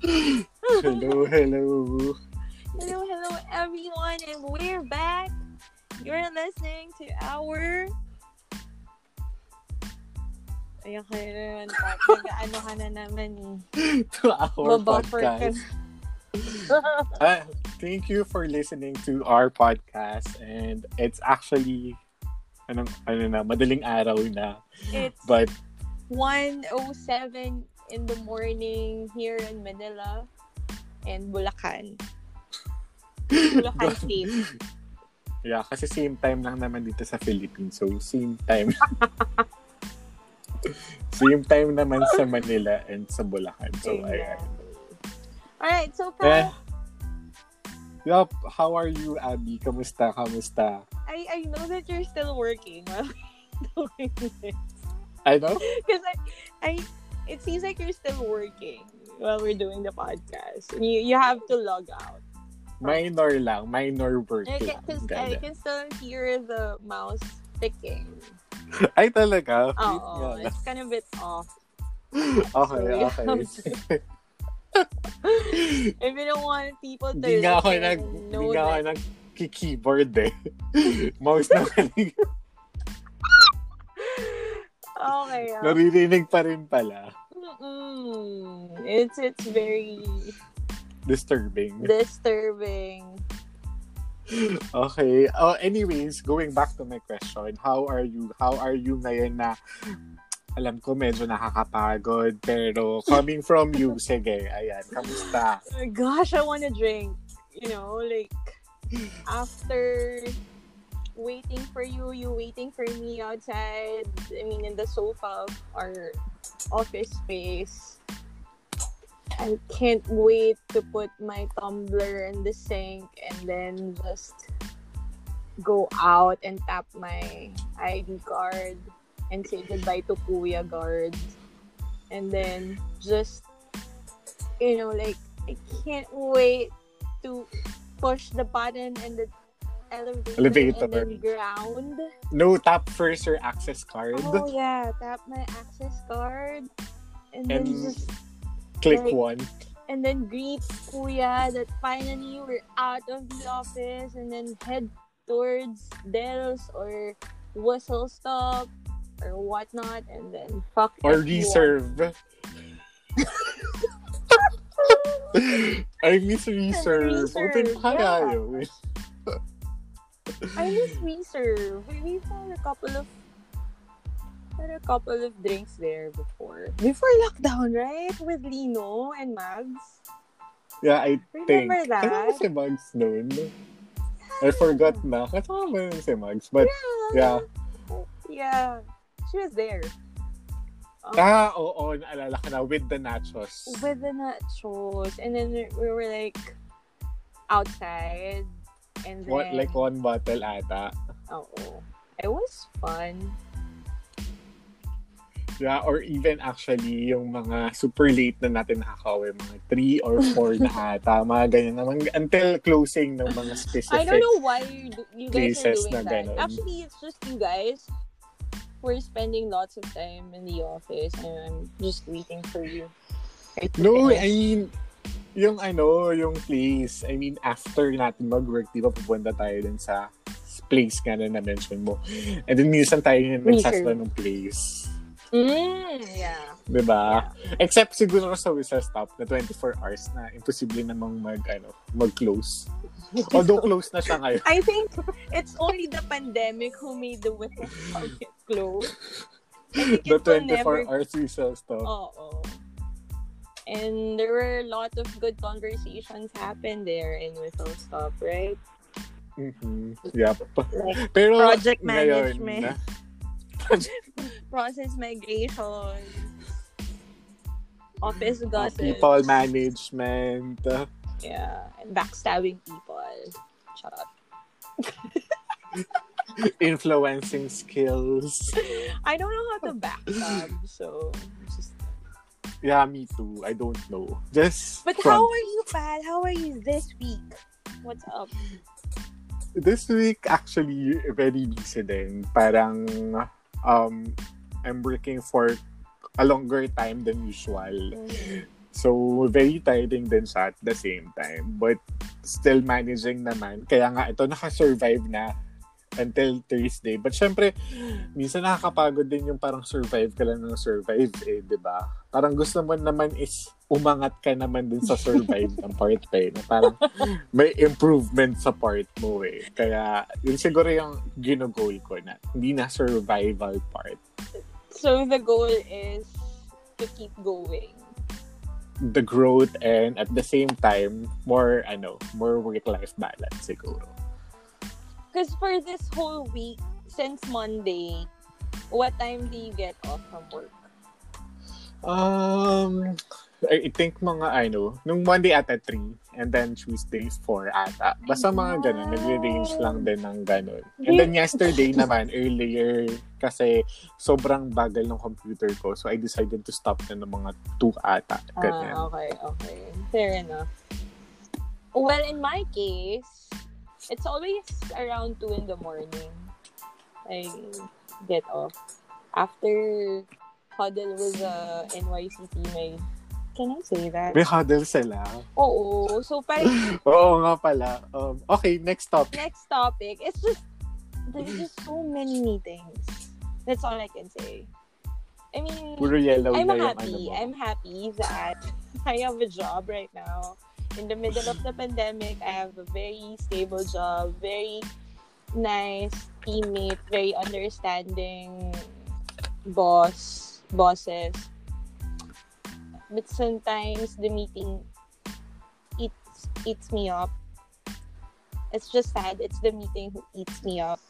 hello, hello. Hello, hello, everyone, and we're back. You're listening to our. Ayan kayo naman. Nag-ano ka na naman eh. to our Mabuffer podcast. Uh, thank you for listening to our podcast and it's actually anong ano na madaling araw na It's but 1.07 in the morning here in Manila and Bulacan. Bulacan State. yeah kasi same time lang naman dito sa Philippines so same time same time naman sa Manila and sa Bulacan so Ayan. ayan Alright, so eh Pal, yup how are you Abby kamusta kamusta I, I know that you're still working while doing this. I know Because I, I, it seems like you're still working while we're doing the podcast. And you, you have to log out. minor lang minor work lang Because I can still hear the mouse ticking. ay talaga Oh, it's kind of a bit off. okay okay If you don't want people to Hindi nga ako nag, know nga ako that, nag keyboard eh. Mouse na galing. Okay, yeah. Naririnig pa rin pala. Mm-mm. It's it's very Disturbing. disturbing. Okay. Oh, anyways, going back to my question, how are you? How are you ngayon na alam ko medyo nakakapagod, pero coming from you, sige, ayan, kamusta? Oh gosh, I want to drink. You know, like after waiting for you, you waiting for me outside. I mean, in the sofa of our office space. I can't wait to put my tumbler in the sink and then just go out and tap my ID card and say goodbye to Kuya guard. And then just, you know, like, I can't wait to push the button and the elevator, Elevator. and then ground. No tap first your access card. Oh yeah, tap my access card and, then just Click like- one. and then greet Kuya that finally we're out of the office and then head towards Del's or Whistle Stop or whatnot and then fuck Or reserve. I miss reserve. reserve, Open kaya yeah. I miss reserve. We had a couple of had a couple of drinks there before. Before lockdown, right? With Lino and Mags. Yeah, I think. Remember that? Kasama si Mags noon. I forgot na. Kasama ba yun si Mags? But, yeah. Yeah. She was there. Um, Ah, oo, naalala ko na. With the nachos. with the nachos. And then we were like outside. And then What, like one bottle ata. Oh, it was fun. Yeah, or even actually, yung mga super late na natin nakakauwi, mga 3 or 4 na ata, mga ganyan naman, until closing ng mga specific. I don't know why you, do- you guys are doing that. ganun. Actually, it's just you guys. We're spending lots of time in the office, and I'm just waiting for you. No. I mean, yung ano, yung place, I mean, after natin mag-work, di ba, pupunta tayo dun sa place nga na na-mention mo. And then, minsan tayo yung nagsasala ng place. Mm, yeah. Di ba? Except siguro sa Whistle Stop na 24 hours na imposible namang mag, ano, mag-close. Although close na siya ngayon. I think it's only the pandemic who made the whistle stop get closed. The it will 24 never hours Whistle Stop. Oo. And there were a lot of good conversations happen there in Whistle Stop, right? Mhm. Yep. Like Pero project ngayon, management. process migration, office gossip, people management, yeah, and backstabbing people. Shut up. influencing skills. I don't know how to backstab, so just. Yeah, me too. I don't know. Just But from- how are you, Pat? How are you this week? What's up? this week actually very busy din. Parang um I'm working for a longer time than usual. So, very tiring din siya at the same time. But, still managing naman. Kaya nga, ito nakasurvive na until Thursday. But syempre, minsan nakakapagod din yung parang survive ka lang ng survive eh, di ba? Parang gusto mo naman is umangat ka naman din sa survive ng part pa eh. Parang may improvement sa part mo eh. Kaya yun siguro yung ginugol ko na hindi na survival part. So the goal is to keep going. The growth and at the same time, more ano, more work-life balance siguro. Because for this whole week, since Monday, what time do you get off from work? Um, I think mga ano, nung Monday ata 3 and then Tuesday 4 ata. Basta mga ganun, nagre-range lang din ng ganun. And then yesterday naman, earlier, kasi sobrang bagal ng computer ko. So I decided to stop na ng mga 2 ata. Ganyan. Ah, okay, okay. Fair enough. Well, in my case, it's always around 2 in the morning. I get off. After huddle with the NYC teammate. Can I say that? May huddle sila. Oo. So, parang... Oo nga pala. Um, okay, next topic. Next topic. It's just... There's just so many meetings. That's all I can say. I mean... Puro yellow I'm happy. yung ano. I'm happy that I have a job right now. In the middle of the pandemic, I have a very stable job, very nice teammate, very understanding boss, bosses. But sometimes the meeting eats eats me up. It's just sad. It's the meeting who eats me up.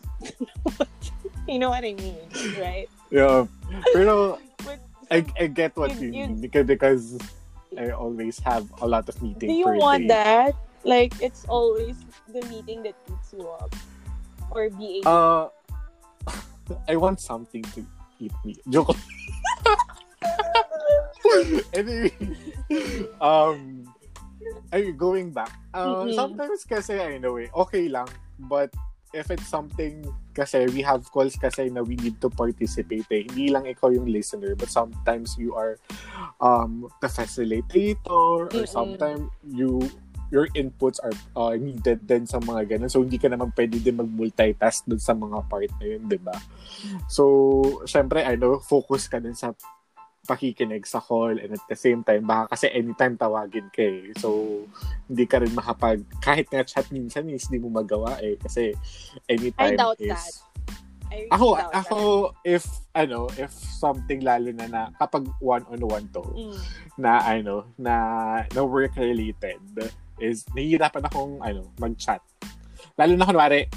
you know what I mean, right? Yeah. Pero But I, I get what you, You- you- mean because, because I always have a lot of meetings Do you want day. that? Like it's always the meeting that eats you up, or be Uh, I want something to eat me. Joke. anyway, um, ay, going back. Uh, Mm-mm. Sometimes kasi, I know eh, okay lang. But if it's something, kasi we have calls kasi na we need to participate eh. Hindi lang ikaw yung listener, but sometimes you are um, the facilitator or sometimes you your inputs are uh, needed din sa mga ganun. So, hindi ka naman pwede din mag-multitask dun sa mga part na yun, di ba? So, syempre, ano, focus ka din sa pakikinig sa call and at the same time, baka kasi anytime tawagin ka eh. So, hindi ka rin makapag, kahit nga chat minsan is hindi mo magawa eh. Kasi anytime I doubt is... that. I really Ako, doubt ako, if, ano, if something lalo na na, kapag one-on-one to, that. Mm. na ano, na, na work related is nahihirapan akong ano, mag-chat. Lalo na kunwari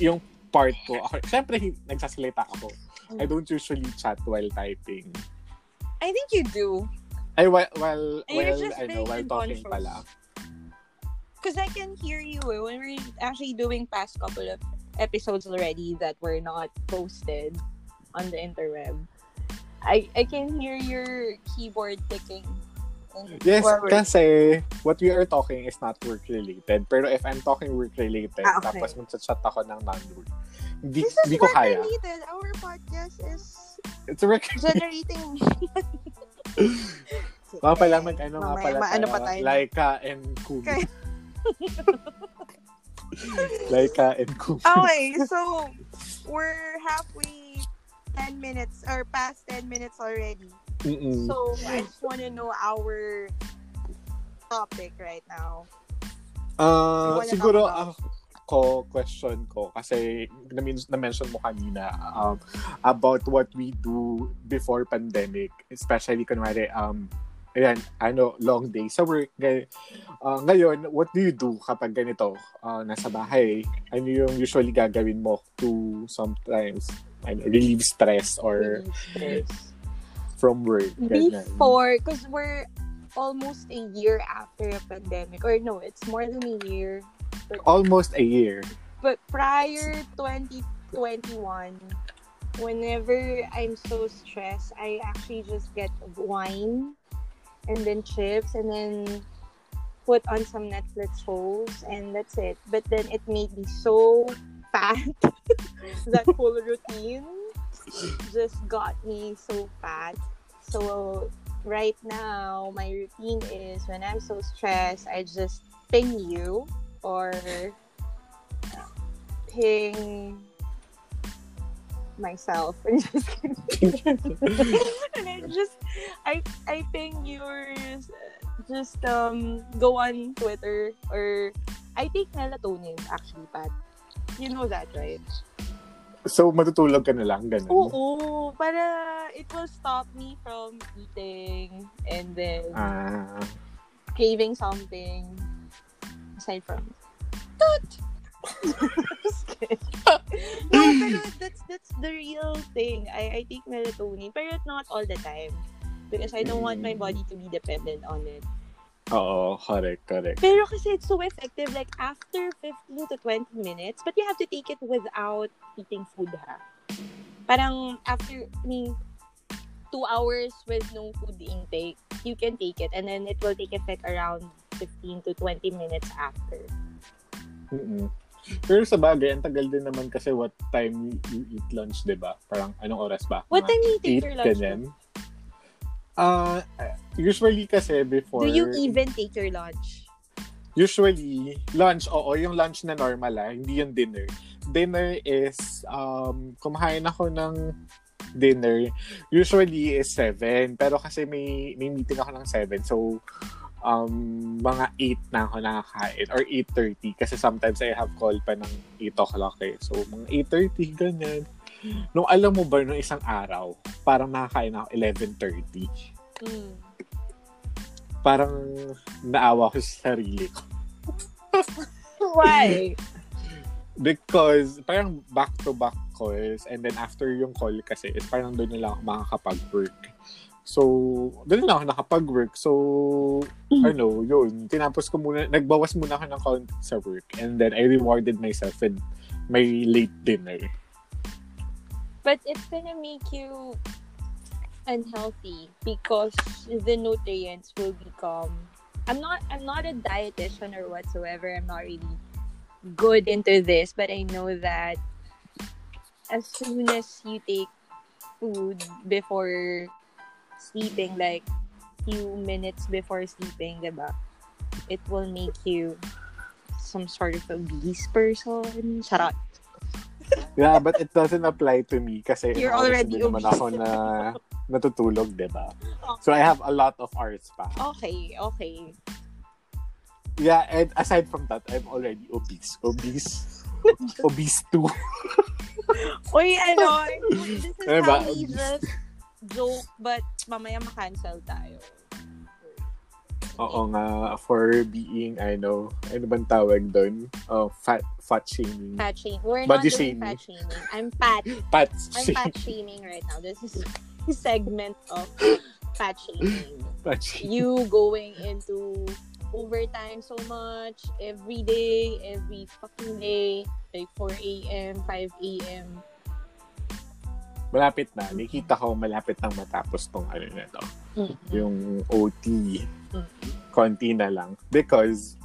yung part ko, ako, syempre nagsasalita ako. I don't usually chat while typing. I think you do. Ay, while, while, while, ano, very while talking unconscious. pala. Because I can hear you eh, when we're actually doing past couple of episodes already that were not posted on the interweb. I I can hear your keyboard ticking. Yes, forward. kasi what we are talking is not work-related. Pero if I'm talking work-related, Ah, okay. tapos magchat ako ng non-work, hindi, This is hindi ko kaya. related. Our podcast is It's work. generating. Mga pala mag ano nga pala maano tayo, pa tayo? Laika and Kumi. Kaya- Laika and Kumi. Okay, so we're halfway 10 minutes or past 10 minutes already. Mm-mm. So I just want to know our topic right now. Wala siguro na ako, question ko, kasi na- na-mention mo kanina um, about what we do before pandemic, especially kunwari, um, ayan, ano, long day sa work. Ngay- ah, ngayon, what do you do kapag ganito, ah, nasa bahay? Ano yung usually gagawin mo to sometimes ano, relieve stress or Stress. from work? Before, because we're almost a year after a pandemic, or no, it's more than a year. Almost a year. But prior 2021, whenever I'm so stressed, I actually just get wine and then chips and then put on some Netflix shows and that's it. But then it made me so fat. that whole routine just got me so fat. So right now, my routine is when I'm so stressed, I just ping you or ping myself. I'm just kidding. and I just I I ping yours just um go on Twitter or I take melatonin actually, Pat. You know that, right? So, matutulog ka na lang, ganun? Oo, para it will stop me from eating and then Ah, craving something aside from Toot! No, pero that's that's the real thing. I I take melatonin, pero not all the time because I don't want my mm. body to be dependent on it. Oh, correct, correct. Pero kasi it's so effective, like after 15 to 20 minutes, but you have to take it without eating food, ha? Parang after, I mean, two hours with no food intake, you can take it, and then it will take effect around 15 to 20 minutes after. Mm-mm. Pero sa bagay, ang tagal din naman kasi what time you eat lunch, di ba? Parang anong oras ba? What Mga time you take your lunch? ganyan. Ah, usually kasi before... Do you even take your lunch? Usually, lunch, oo, yung lunch na normal ah, hindi yung dinner. Dinner is, um, kumakain ako ng dinner, usually is 7. Pero kasi may, may meeting ako ng 7. So, um, mga 8 na ako nakakain. Or 8.30. Kasi sometimes I have call pa ng 8 o'clock eh. So, mga 8.30, ganyan. Nung alam mo ba, nung isang araw, parang nakakain ako 11.30. Mm. Parang naawa ko sa sarili ko. Why? Because parang back-to-back calls and then after yung call kasi is parang doon na lang ako makakapag-work. So, doon na ako nakapag-work. So, ano, yun. Tinapos ko muna, nagbawas muna ako ng count sa work and then I rewarded myself with my late dinner. But it's gonna make you unhealthy because the nutrients will become I'm not I'm not a dietitian or whatsoever. I'm not really good into this, but I know that as soon as you take food before sleeping, like few minutes before sleeping, diba? It will make you some sort of a obese person. Charot. Yeah, but it doesn't apply to me kasi You're already din naman obese. ako na natutulog, di ba? So I have a lot of hours pa. Okay, okay. Yeah, and aside from that, I'm already obese. Obese. obese too. Uy, ano, this is Ano ba? how we just joke, but mamaya makancel tayo. Oo nga, for being, I know, ano bang tawag doon? Oh, fat, fat shaming. Fat shaming. We're Body not shaming. fat shaming. I'm fat. Fat I'm shaming. fat shaming right now. This is a segment of fat shaming. Fat shaming. You going into overtime so much every day, every fucking day, like 4 a.m., 5 a.m. Malapit na. Nakita ko malapit nang matapos tong ano na to. Yung OT. Konti na lang. Because,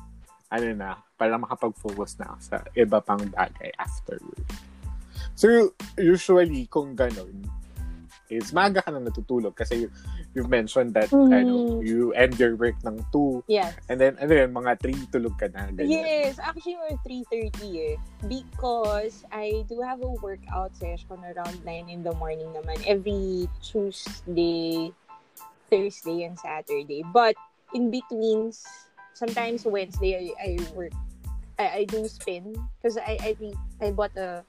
ano na, para makapag-focus na ako sa iba pang bagay afterward. So, usually, kung ganun, is maaga ka na natutulog kasi you, you've mentioned that Mhm. ano, you end your work ng 2 Yes. and then ano yun, mga 3 tulog ka na. Ganyan. Yes, actually we're 3.30 eh. Because I do have a workout session around 9 in the morning naman. Every Tuesday, Thursday, and Saturday. But in between, sometimes Wednesday, I, I work. I, I do spin. Because I, I, think I bought a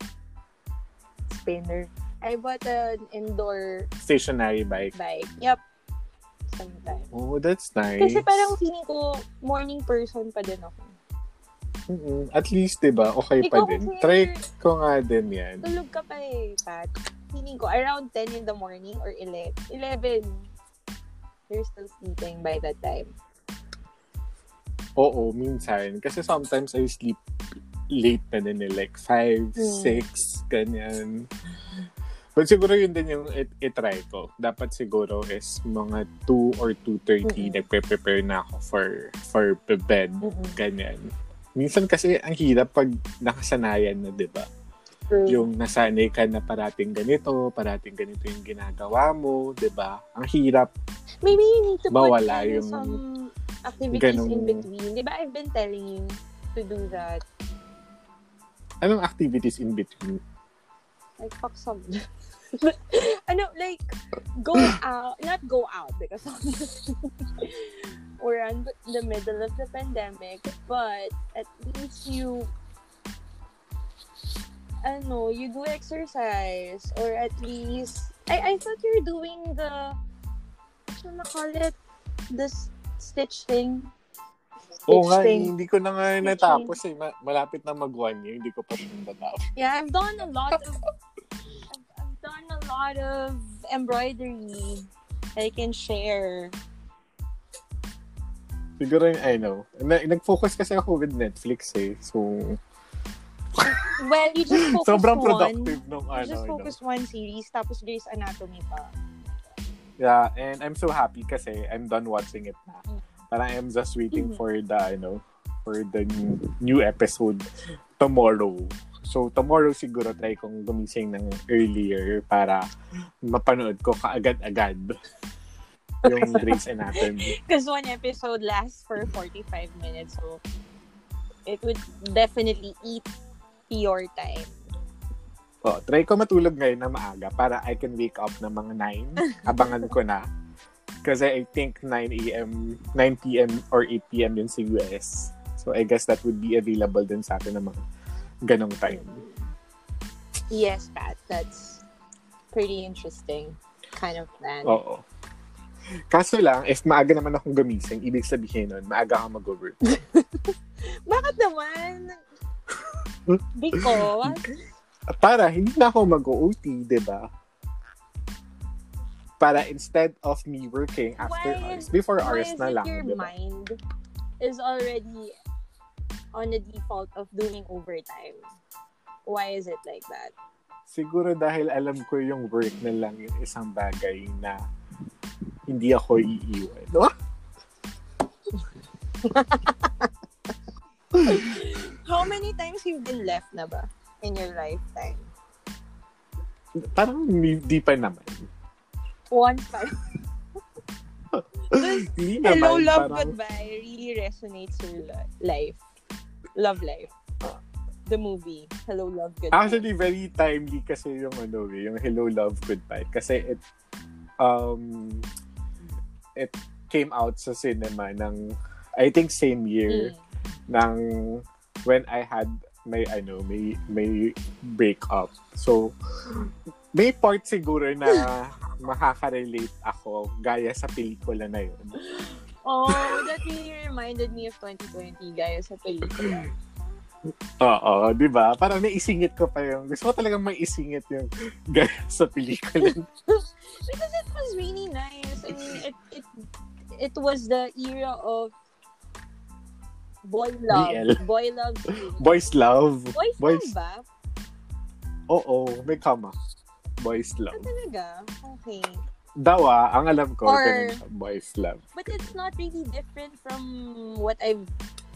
spinner. I bought an indoor Stationary bike. bike. Yep. Sometimes. Oh, that's nice. Kasi parang feeling ko, morning person pa din ako. Mm-mm. At least, di ba? Okay pa Ikaw din. kasi- Try ko nga din yan. Tulog ka pa eh, Pat. Feeling ko, around 10 in the morning or 11. 11. You're still sleeping by that time. Oo, minsan. Kasi sometimes I sleep late na din eh. Like 5, Hmm. 6, ganyan. But siguro yun din yung it- itry ko. Dapat siguro is mga 2 or 2.30 Mm-mm. nagpe-prepare na ako for for bed. Mm-mm. Ganyan. Minsan kasi ang hirap pag nakasanayan na, di ba? True. yung nasanay ka na parating ganito, parating ganito yung ginagawa mo, 'di ba? Ang hirap. Maybe you need to Mawala put in yung some activities ganong- in between. Di ba I've been telling you to do that? Anong activities in between? Like, fuck some. ano, like, go out, not go out because we're in the middle of the pandemic, but at least you, ano, you do exercise or at least, I, I thought you were doing the, what I call it? The s- stitch thing. Oo nga, thing. hindi ko na nga natapos eh. Ma- malapit na mag one year, hindi ko pa siya natapos. Yeah, I've done a lot of done a lot of embroidery I can share. Siguro yung, I know, na, nag-focus kasi ako with Netflix eh. So, Well, you just focus sobrang one. productive nung You ano. just you know. focus one series, tapos Grey's Anatomy pa. Yeah, and I'm so happy kasi I'm done watching it na. Mm. Parang I'm just waiting Mhm. for the, you know, for the new, new episode tomorrow. So, tomorrow siguro try kong gumising ng earlier para mapanood ko kaagad-agad yung Grey's Anatomy. Because one episode lasts for 45 minutes, so it would definitely eat your time. Oh, try ko matulog ngayon na maaga para I can wake up ng mga 9. Abangan ko na. Kasi I think 9 a.m., 9 p.m. or 8 p.m. yun sa US. So I guess that would be available din sa atin ng mga ganong time. Yes, Pat, that's pretty interesting kind of plan. Oo. Kaso lang, if maaga naman akong gumising, ibig sabihin nun, maaga akong mag-work. Bakit naman? Because Para hindi na ako mag-OT, di ba? Para instead of me working after Why hours, before hours na lang, your di ba? mind is already on the default of doing overtime? Why is it like that? Siguro dahil alam ko yung work na lang yung isang bagay na hindi ako iiwan. No? How many times you've been left na ba in your lifetime? Parang hindi pa naman. Pa. Hindi naman. Hello, love, parang, goodbye really resonates li- life. Love life. The movie. Hello, love, goodbye. Actually, very timely kasi yung ano eh, yung Hello, Love, Goodbye. Kasi it, um, it came out sa cinema ng, I think same year, Mm. ng when I had may ano may may breakup. So may part siguro na makaka-relate ako gaya sa pelikula na yun. Oh, that really reminded me of 2020, guys, sa pelikula. Oo, 'di ba? Parang naisingit ko pa yung gusto ko talagang maisingit yung gaya sa pelikula. because it was really nice. I mean, it it it was the era of boy love. BL. Boy love. feeling. Boys love. Boys, Boys- love ba? Oo, may kama. Boys Ah, love. talaga? Okay. Dawa, ang alam ko, Or- boys love. But it's not really different from what I've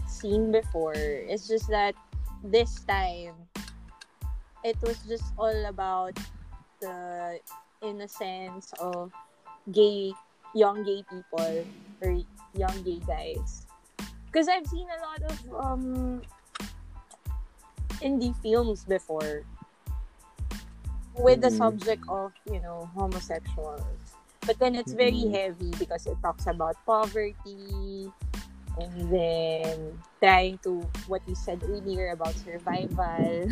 seen before. It's just that this time, it was just all about the innocence of gay, young gay people or young gay guys. Because I've seen a lot of um, indie films before with the Mhm. subject of, you know, homosexuals. But then it's very Mhm. heavy because it talks about poverty and then trying to what you said earlier about survival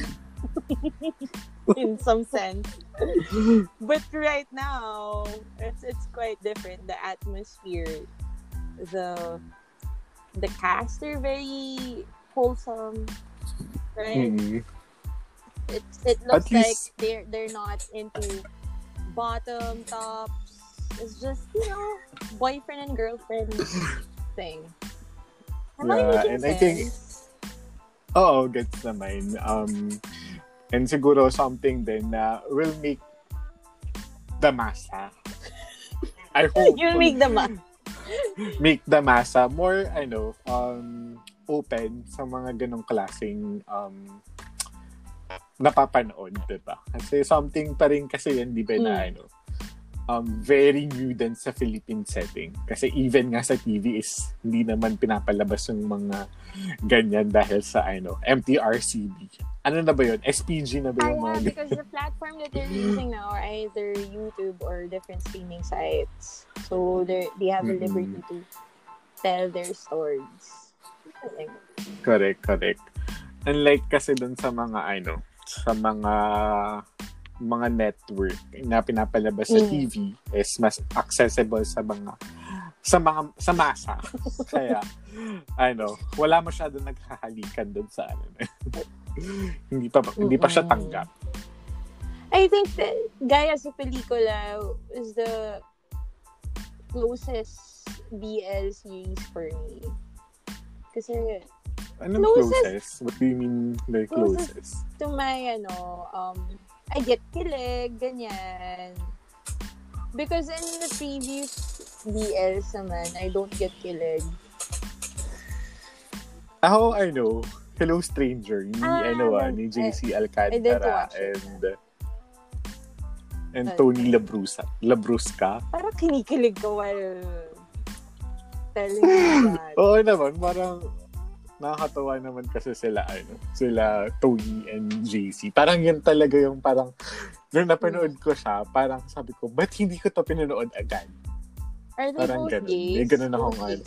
in some sense. But right now, it's it's quite different. The atmosphere, the the cast are very wholesome, right? Mm. It it looks like they're they're not into bottom tops. It's just you know boyfriend and girlfriend thing. Am I Yeah, making and I think- sense? Oo, gets naman. Um, and siguro something din na will make the masa. I hope. You make them up. make the masa more, ano, um, open sa mga ganong klaseng um, napapanood, diba? Kasi something pa rin kasi yan, di ba, na Mm. ano, um, very new din sa Philippine setting. Kasi even nga sa TV is hindi naman pinapalabas yung mga ganyan dahil sa ano, MTRCB. Ano na ba yun? SPG na ba yung yeah, mga because the platform that they're using now are either YouTube or different streaming sites. So they they have the liberty to tell their stories. Correct, correct. Unlike kasi dun sa mga ano, sa mga mga network na pinapalabas sa Mm. TV is mas accessible sa mga sa mga sa masa. Kaya ano, wala masyado naghahalikan dun sa ano. hindi pa hindi pa siya tanggap. I think that Gaya sa pelikula is the closest BL series for me. Kasi Anong Closest- closest? What do you mean by Closest. closest? to my, ano, um, I get kilig, ganyan. Because in the previous BLs naman, I don't get kilig. Ako, I know, Hello Stranger, ni Ah, ano ah, ni JC didn't Alcantara watch it. and and Okay. Tony Labrusa. Labrusca. Parang kinikilig ko while telling you that. Oo naman, parang nakakatawa naman kasi sila, ano, sila Tony and JC. Parang yun talaga yung parang, nung napanood ko siya, parang sabi ko, ba't hindi ko to pinanood agad? Are they Parang both ganun. gays? May ganun akong ano.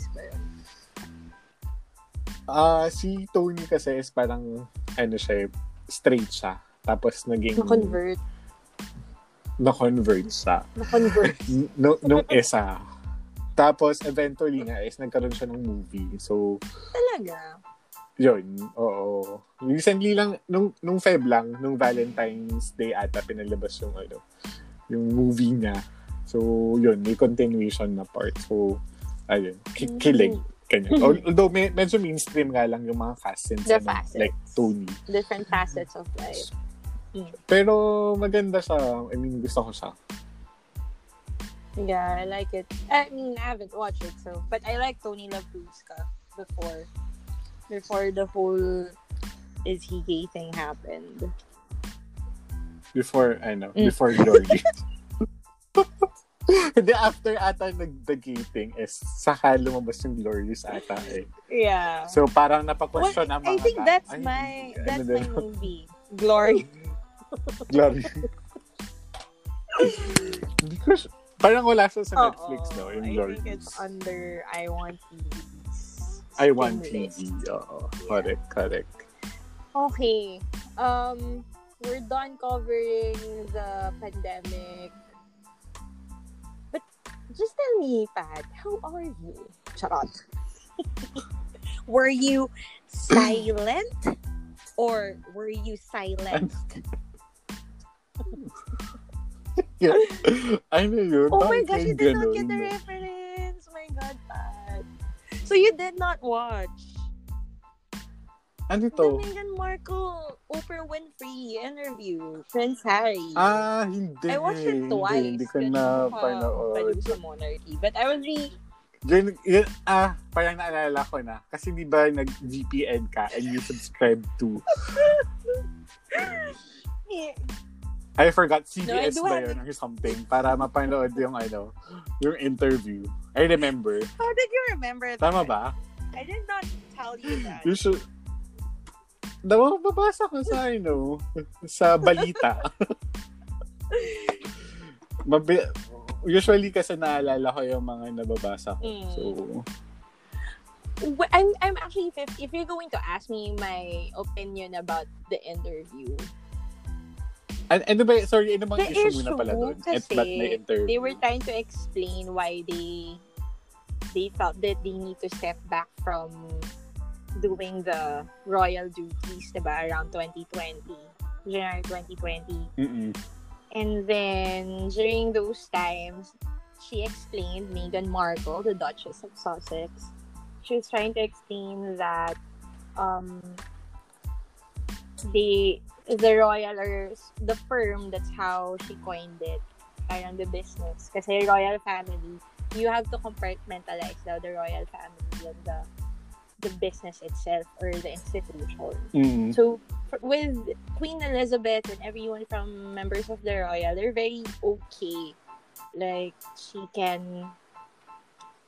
Ah, si Tony kasi is parang, ano siya, eh, straight siya. Tapos naging, Na-convert. na-convert siya. Na-convert. Nung, nung isa. Tapos, eventually nga, is nagkaroon siya ng movie. So, Talaga. Yun, oo. Recently lang, nung, nung Feb lang, nung Valentine's Day ata, pinalabas yung, ano, yung movie niya. So, yun, may continuation na part. So, ayun, ki- kilig. Ganyan. Al- Although, may, medyo mainstream nga lang yung mga since, The ano, facets. like, Tony. Different facets of life. Pero, maganda siya. I mean, gusto ko siya. Yeah, I like it. I mean, I haven't watched it, so but I like Tony Labrusca before, before the whole is he gay thing happened. Before, ano, Mm. before Glory. Hindi, after ata nag-dating is saka lumabas yung Glorious ata eh. Yeah. So parang Well, napaka-question ang mga I think that's Ay, my ano that's din? my movie. Glory. Glory. Siya- Parang wala siya sa Netflix, Oo, no? I Glory. think it's under I Want TV's I want TV. Oo. Correct, correct. Okay. Um, we're done covering the pandemic. But just tell me, Pat, how are you? Charot. were you silent or were you silenced? Yeah. ano yun? Oh my gosh, you did not get the reference. Oh my God, Pat. So you did not watch Ano the to? Meghan Markle Oprah Winfrey interview, Prince Harry. Ah, hindi. I watched it Hindi, twice. Hindi ko Ganun na pa- panood. paliw sa monarchy. But I was really, Yun, yun, ah, parang naalala ko na. Kasi di ba nag-VPN ka and you subscribe to, I forgot, CBS do ba yun or something, para mapanood yung ano, yung interview. I remember. how did you remember that? Tama ba? I did not tell you that. You should... Daw, babasa ko sa, ano, sa balita. Mabi... Usually kasi naalala ko yung mga nababasa ko. Mm. So, I'm, I'm actually, if, if you're going to ask me my opinion about the interview, an- ano ba, sorry, ano bang The issue issue pala doon? At ba't may interview? they were trying to explain why they they felt that they need to step back from doing the royal duties, diba, around 2020, January 2020. Mm-mm. And then during those times, she explained Meghan Markle, the Duchess of Sussex. She was trying to explain that um the the royal or the firm that's how she coined it parang the business kasi royal family you have to compartmentalize daw the royal family and the the business itself or the institution. Mm. So for, with Queen Elizabeth and everyone from members of the royal, they're very okay. Like she can,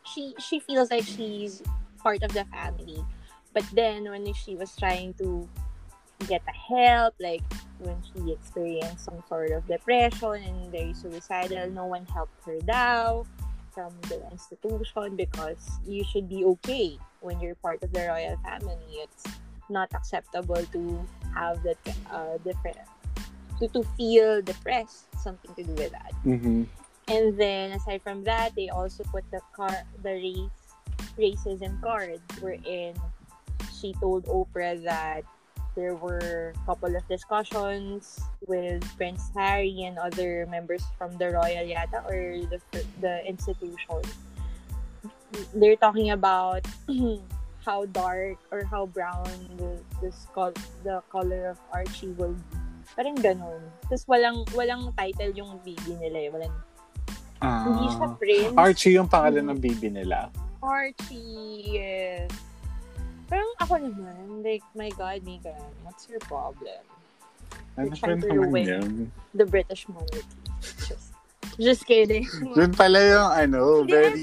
she she feels like she's part of the family. But then when she was trying to get a help, like when she experienced some sort of depression and very suicidal, no one helped her down from the institution because you should be okay when you're part of the royal family. It's not acceptable to have that uh, different to, to feel depressed. Something to do with that. Mhm. And then aside from that, they also put the car the race racism card wherein she told Oprah that there were a couple of discussions with Prince Harry and other members from the royal yata or the the institution. They're talking about how dark or how brown the the, skull, the color of Archie will be. Parang ganun. Tapos walang walang title yung baby nila eh. Walang, hindi siya Ah. prince. Archie yung pangalan ng baby nila. Archie, yes. Parang ako naman, like, my God, Megan, what's your problem? Ano You're pa trying to ruin. yun? The British monarchy. Just, just kidding. Yun pala yung ano, very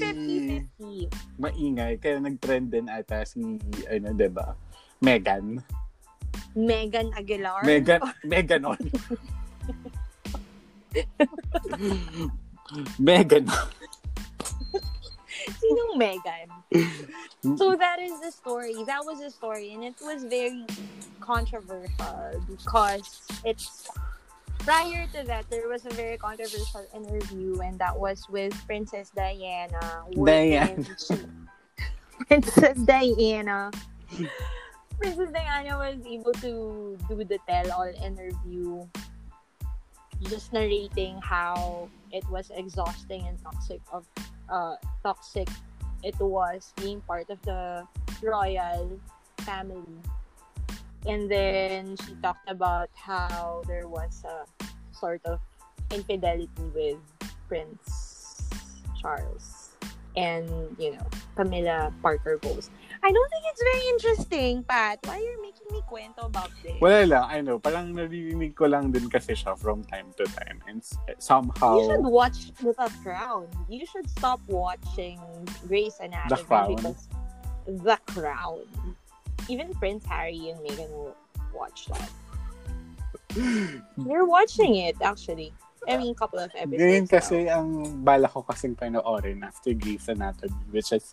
50-50. maingay. Kaya nag-trend din ata si, ano, diba? Megan. Megan Aguilar. Megan, Meganon. Megan. Sinong Megan? So that is the story. That was the story. And it was very controversial because it's prior to that there was a very controversial interview and that was with Princess Diana. Diana. Princess Diana. Princess Diana was able to do the tell-all interview just narrating how it was exhausting and toxic of uh toxic it was being part of the royal family. And then she talked about how there was a sort of infidelity with Prince Charles and, you know, Camilla Parker Bowles. I don't think it's very interesting, Pat. Why are you making me kwento about this? Wala lang, I know. Parang naririnig ko lang din kasi siya from time to time. And eh, somehow, You should watch The Crown. You should stop watching Grey's Anatomy The Crown? because The Crown. Even Prince Harry and Meghan will watch that. You're watching it actually. I mean, couple of episodes. Ngayon now. kasi ang bala ko kasing panoorin after Grey's Anatomy, which is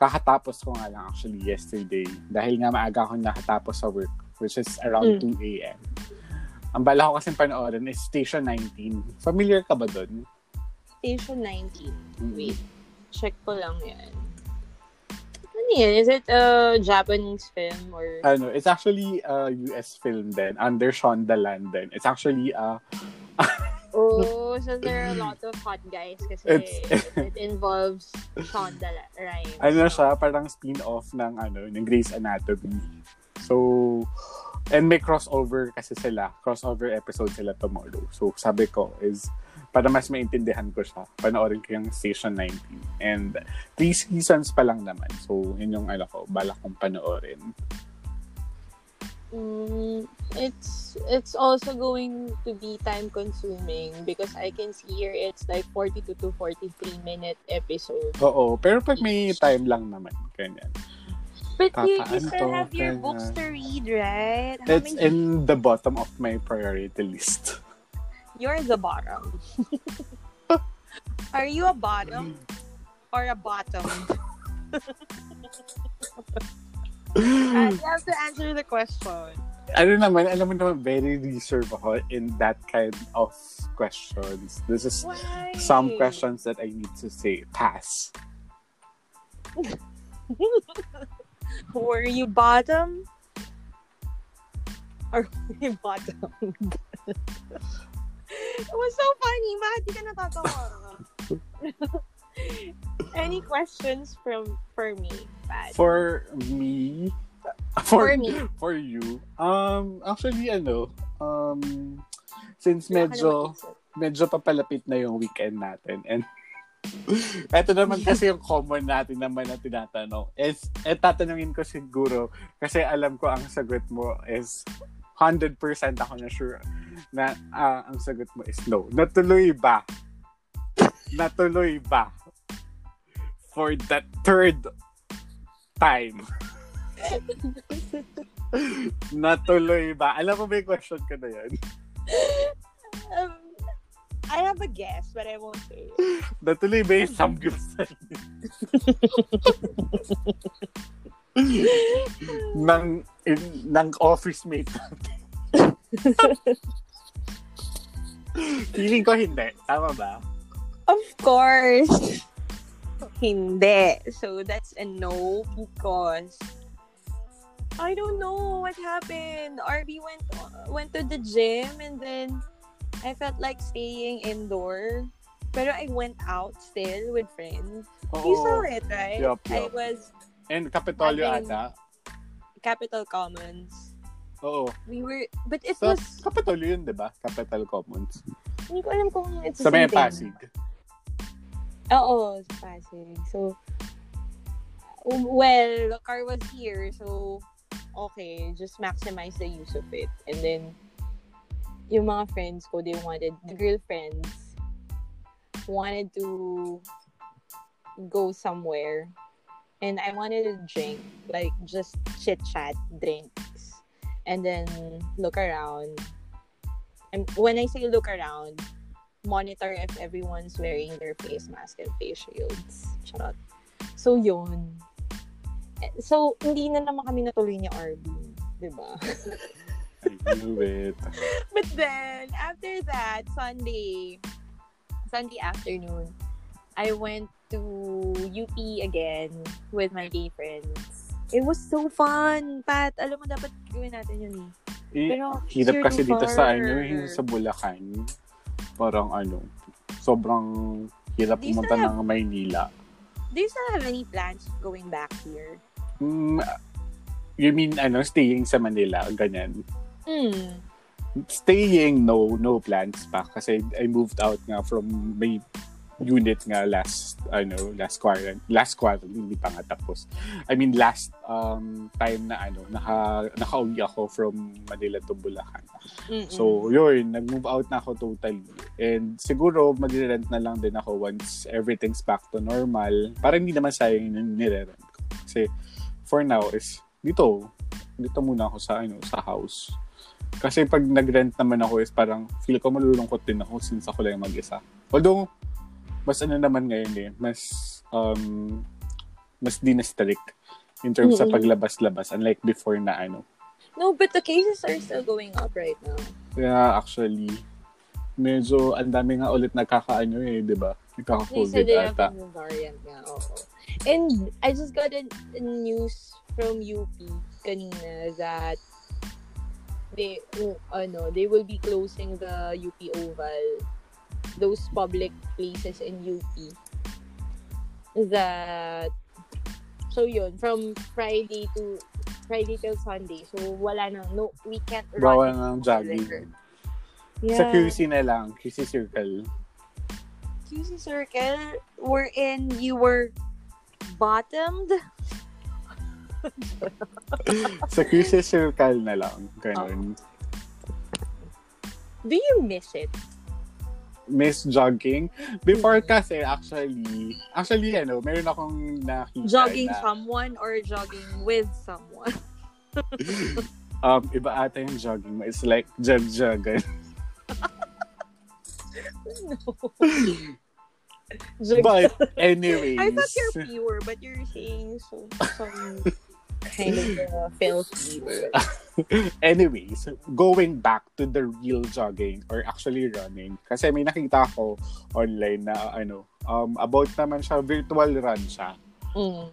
kakatapos ko nga lang actually yesterday dahil nga maaga ako nakatapos sa work which is around Mm. 2 a.m. Ang bala ko kasing panoorin is Station 19. Familiar ka ba dun? Station 19. Mm. Wait. Check ko lang yan. Ano yan? Is it a Japanese film or... Ano, it's actually a US film din under Shonda Landon. It's actually uh, Oh, so there are a lot of hot guys kasi It's- it, it involves Shonda Rhimes. ano siya, parang spin-off ng ano, ng Grey's Anatomy. So, and may crossover kasi sila. Crossover episode sila tomorrow. So, sabi ko is, para mas maintindihan ko siya, panoorin ko yung Station 19. And, three seasons pa lang naman. So, yun yung, ano ko, balak kong panoorin. Mm, it's it's also going to be time consuming because I can see here it's like 42 to 43 minute episode. Oo, pero pag may time lang naman, ganyan. But you, you still to, have your ganyan. books to read, right? How It's many- in the bottom of my priority list. You're the bottom. Are you a bottom or a bottom? You have to answer the question. ano naman, alam mo naman, very reserved ako in that kind of questions. This is Why? some questions that I need to say pass. Were you bottom? Or were you bottom? it was so funny, ma. Di ka natatawa. Any questions from for me, Pat? For me, For for, me. for you, um, actually, ano, um, since medyo, medyo papalapit na yung weekend natin and Ito naman kasi yung common natin naman na tinatanong. Is, eh, tatanungin ko siguro, kasi alam ko ang sagot mo is 100% ako na sure na uh, ang sagot mo is no. Natuloy ba? Natuloy ba? For the third time. Natuloy ba? Alam mo ba yung question ko na yan? Um, I have a guess, but I won't say it. Natuloy ba yung samgyupsal? ng, in, ng office mate natin. Feeling ko hindi. Tama ba? Of course. Hindi. So that's a no because I don't know what happened. RB went went to the gym and then I felt like staying indoor. Pero I went out still with friends. Oo. You saw oh. it, right? Yup, I was And Capitolio ata. Capital Commons. Oo. We were, but it Sa was, Capitolio yun, di ba? Capital Commons. hindi ko alam kung it's Sa may. Pasig. Oo, sa Pasig. So, um, well, the car was here, so, okay, just maximize the use of it. And then, yung mga friends ko, they wanted, the girlfriends, wanted to go somewhere. And I wanted to drink, like, just chit-chat, drinks. And then, look around. And when I say look around, monitor if everyone's wearing their face mask and face shields. Charot. So, yun. Eh, So, hindi na naman kami natuloy ni RB. Diba? I knew it. But then, after that, Sunday, Sunday afternoon, I went to UP again with my gay friends. It was so fun, Pat. Alam mo, dapat gawin natin yun eh. Eh, Pero, hirap kasi dito sa ano, yung sa Bulacan. Parang ano, sobrang hirap pumunta sa- ng Maynila. Do you still have any plans going back here? Mm, you mean ano, staying sa Manila, ganyan. Hmm. Staying, no, no plans pa. Kasi I moved out nga from may unit nga last, ano, last quarter, last quarter, hindi pa nga tapos. I mean, last um, time na ano, naka, nakauwi ako from Manila to Bulacan. Mm-mm. So, yun, nag-move out na ako totally. And siguro, mag-rent na lang din ako once everything's back to normal. Para hindi naman sayang yung nire-rent ko. Kasi, for now, is dito. Dito muna ako sa, ano, sa house. Kasi pag nag-rent naman ako is parang feel ko malulungkot din ako since ako lang mag-isa. Although, mas ano naman ngayon eh, mas, um, mas di na strict in terms sa Mm-mm. paglabas-labas. Unlike before na ano, No, but the cases are still going up right now. Yeah, actually, medyo ang dami nga ulit nagkakaano eh, di ba? Nagkaka-COVID they have ata. variant nga, oo. And I just got a, a news from UP kanina that they, oh, ano, they will be closing the UP Oval, those public places in UP. That, so yun, from Friday to, Friday till Sunday. So, wala nang, no, we can't Bawal run. ng jogging. Yeah. Sa QC na lang, QC Circle. QC Circle, wherein you were bottomed. Sa QC Circle na lang, ganun. Do you miss it? Miss jogging. Before kasi, actually, actually, ano, meron akong nakita Jogging na, someone or jogging with someone? um, iba ata yung jogging mo. It's like, jog-jogan. no. But, anyways. I thought you're pure, but you're saying so some kind of uh, filthy. Anyways, going back to the real jogging or actually running. Kasi may nakita ako online na ano, um, about naman siya, virtual run siya. Mm.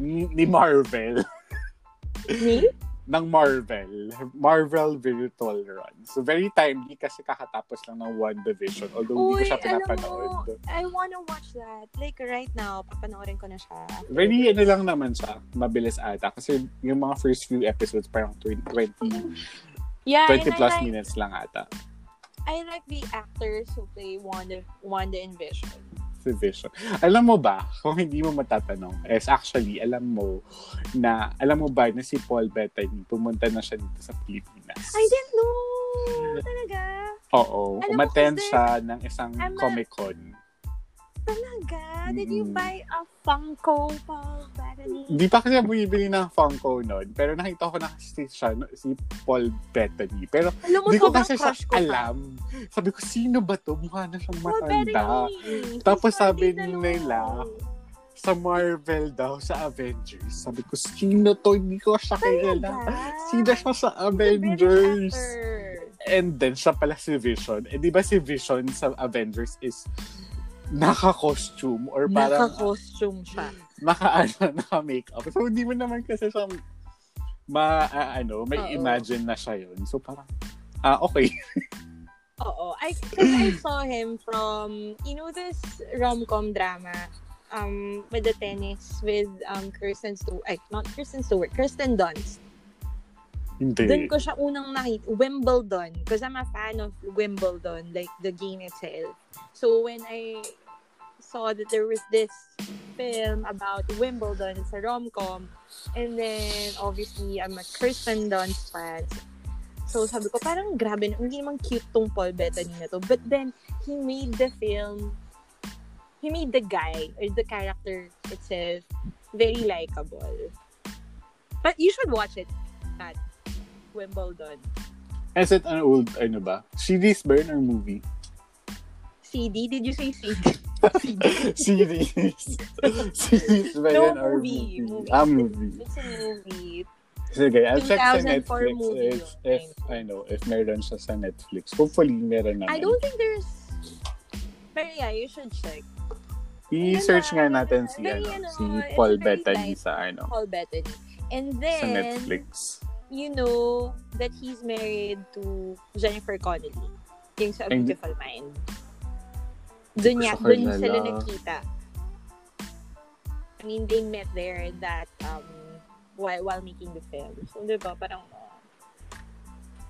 Ni, ni Marvel. Me? Ng Marvel. Marvel Virtual Run. So, very timely kasi kakatapos lang ng One Division. Although, hindi ko Uy, siya pinapanood. mo, I wanna watch that. Like, right now, papanoorin ko na siya. Very, ano lang naman siya. Mabilis ata. Kasi yung mga first few episodes, parang 20, 20, Yeah, 20 and I plus like, minutes lang ata. I like the actors who play Wanda, Wanda and Vision. Si Vision. Alam mo ba, kung hindi mo matatanong, is actually, alam mo na, alam mo ba na si Paul Bettany pumunta na siya dito sa Pilipinas? I didn't know! Talaga? Oo. Alam Umattend siya ng isang I'm a- Comic-Con. Talaga? Did you buy a Funko Paul Bettany? Hindi pa kasi bumibili ng Funko noon, pero nakita ko na kasi siya, si Paul Bettany. Pero Alam mo, hindi ko kasi siya ko alam. Sabi ko, sino ba to? Mukha na siyang matanda. Bettany. Tapos sabi nila, sa Marvel daw, sa Avengers. Sabi ko, sino to? Hindi ko siya kilala. Sino siya sa Avengers? And then, siya pala si Vision. Eh, di ba si Vision sa Avengers is naka-costume or parang Naka-costume siya. Naka-ano, naka-makeup. So, hindi mo naman kasi siya ma, ah, ano, may Oo. imagine na siya yun. So, parang, ah, okay. Oo. I, I saw him from, you know this rom-com drama um, with the tennis with um, Kirsten Stewart, ay, not Kirsten Stewart, Kirsten Dunst. Hindi. Doon ko siya unang nakita, Wimbledon. Because I'm a fan of Wimbledon, like the game itself. So when I saw that there was this film about Wimbledon, it's a rom-com, and then obviously I'm a Kirsten Dunst fan. So sabi ko, parang grabe, hindi naman cute tong Paul Bettany na to. But then, he made the film, he made the guy, or the character itself, very likable. But you should watch it, Kat. Wimbledon. Is it an old, ano ba? Series ba yun or movie? CD? Did you say CD? Series. Series ba No, yun or movie. movie? Movie. Ah, movie. It's a movie. Sige, I'll check sa 2004 Netflix movie if, if, I know, if meron siya sa Netflix. Hopefully, meron naman. I don't think there's... But yeah, you should check. I-search nga natin si, ano, ano, si it's Paul Bettany light. sa, ano, Paul Bettany. And sa then, Netflix. you know that he's married to Jennifer Connelly. Yung sa Beautiful Mind. Doon niya, doon kilala. sila nagkita. I mean, they met there that, um, while, while making the film. So, di ba, parang, uh,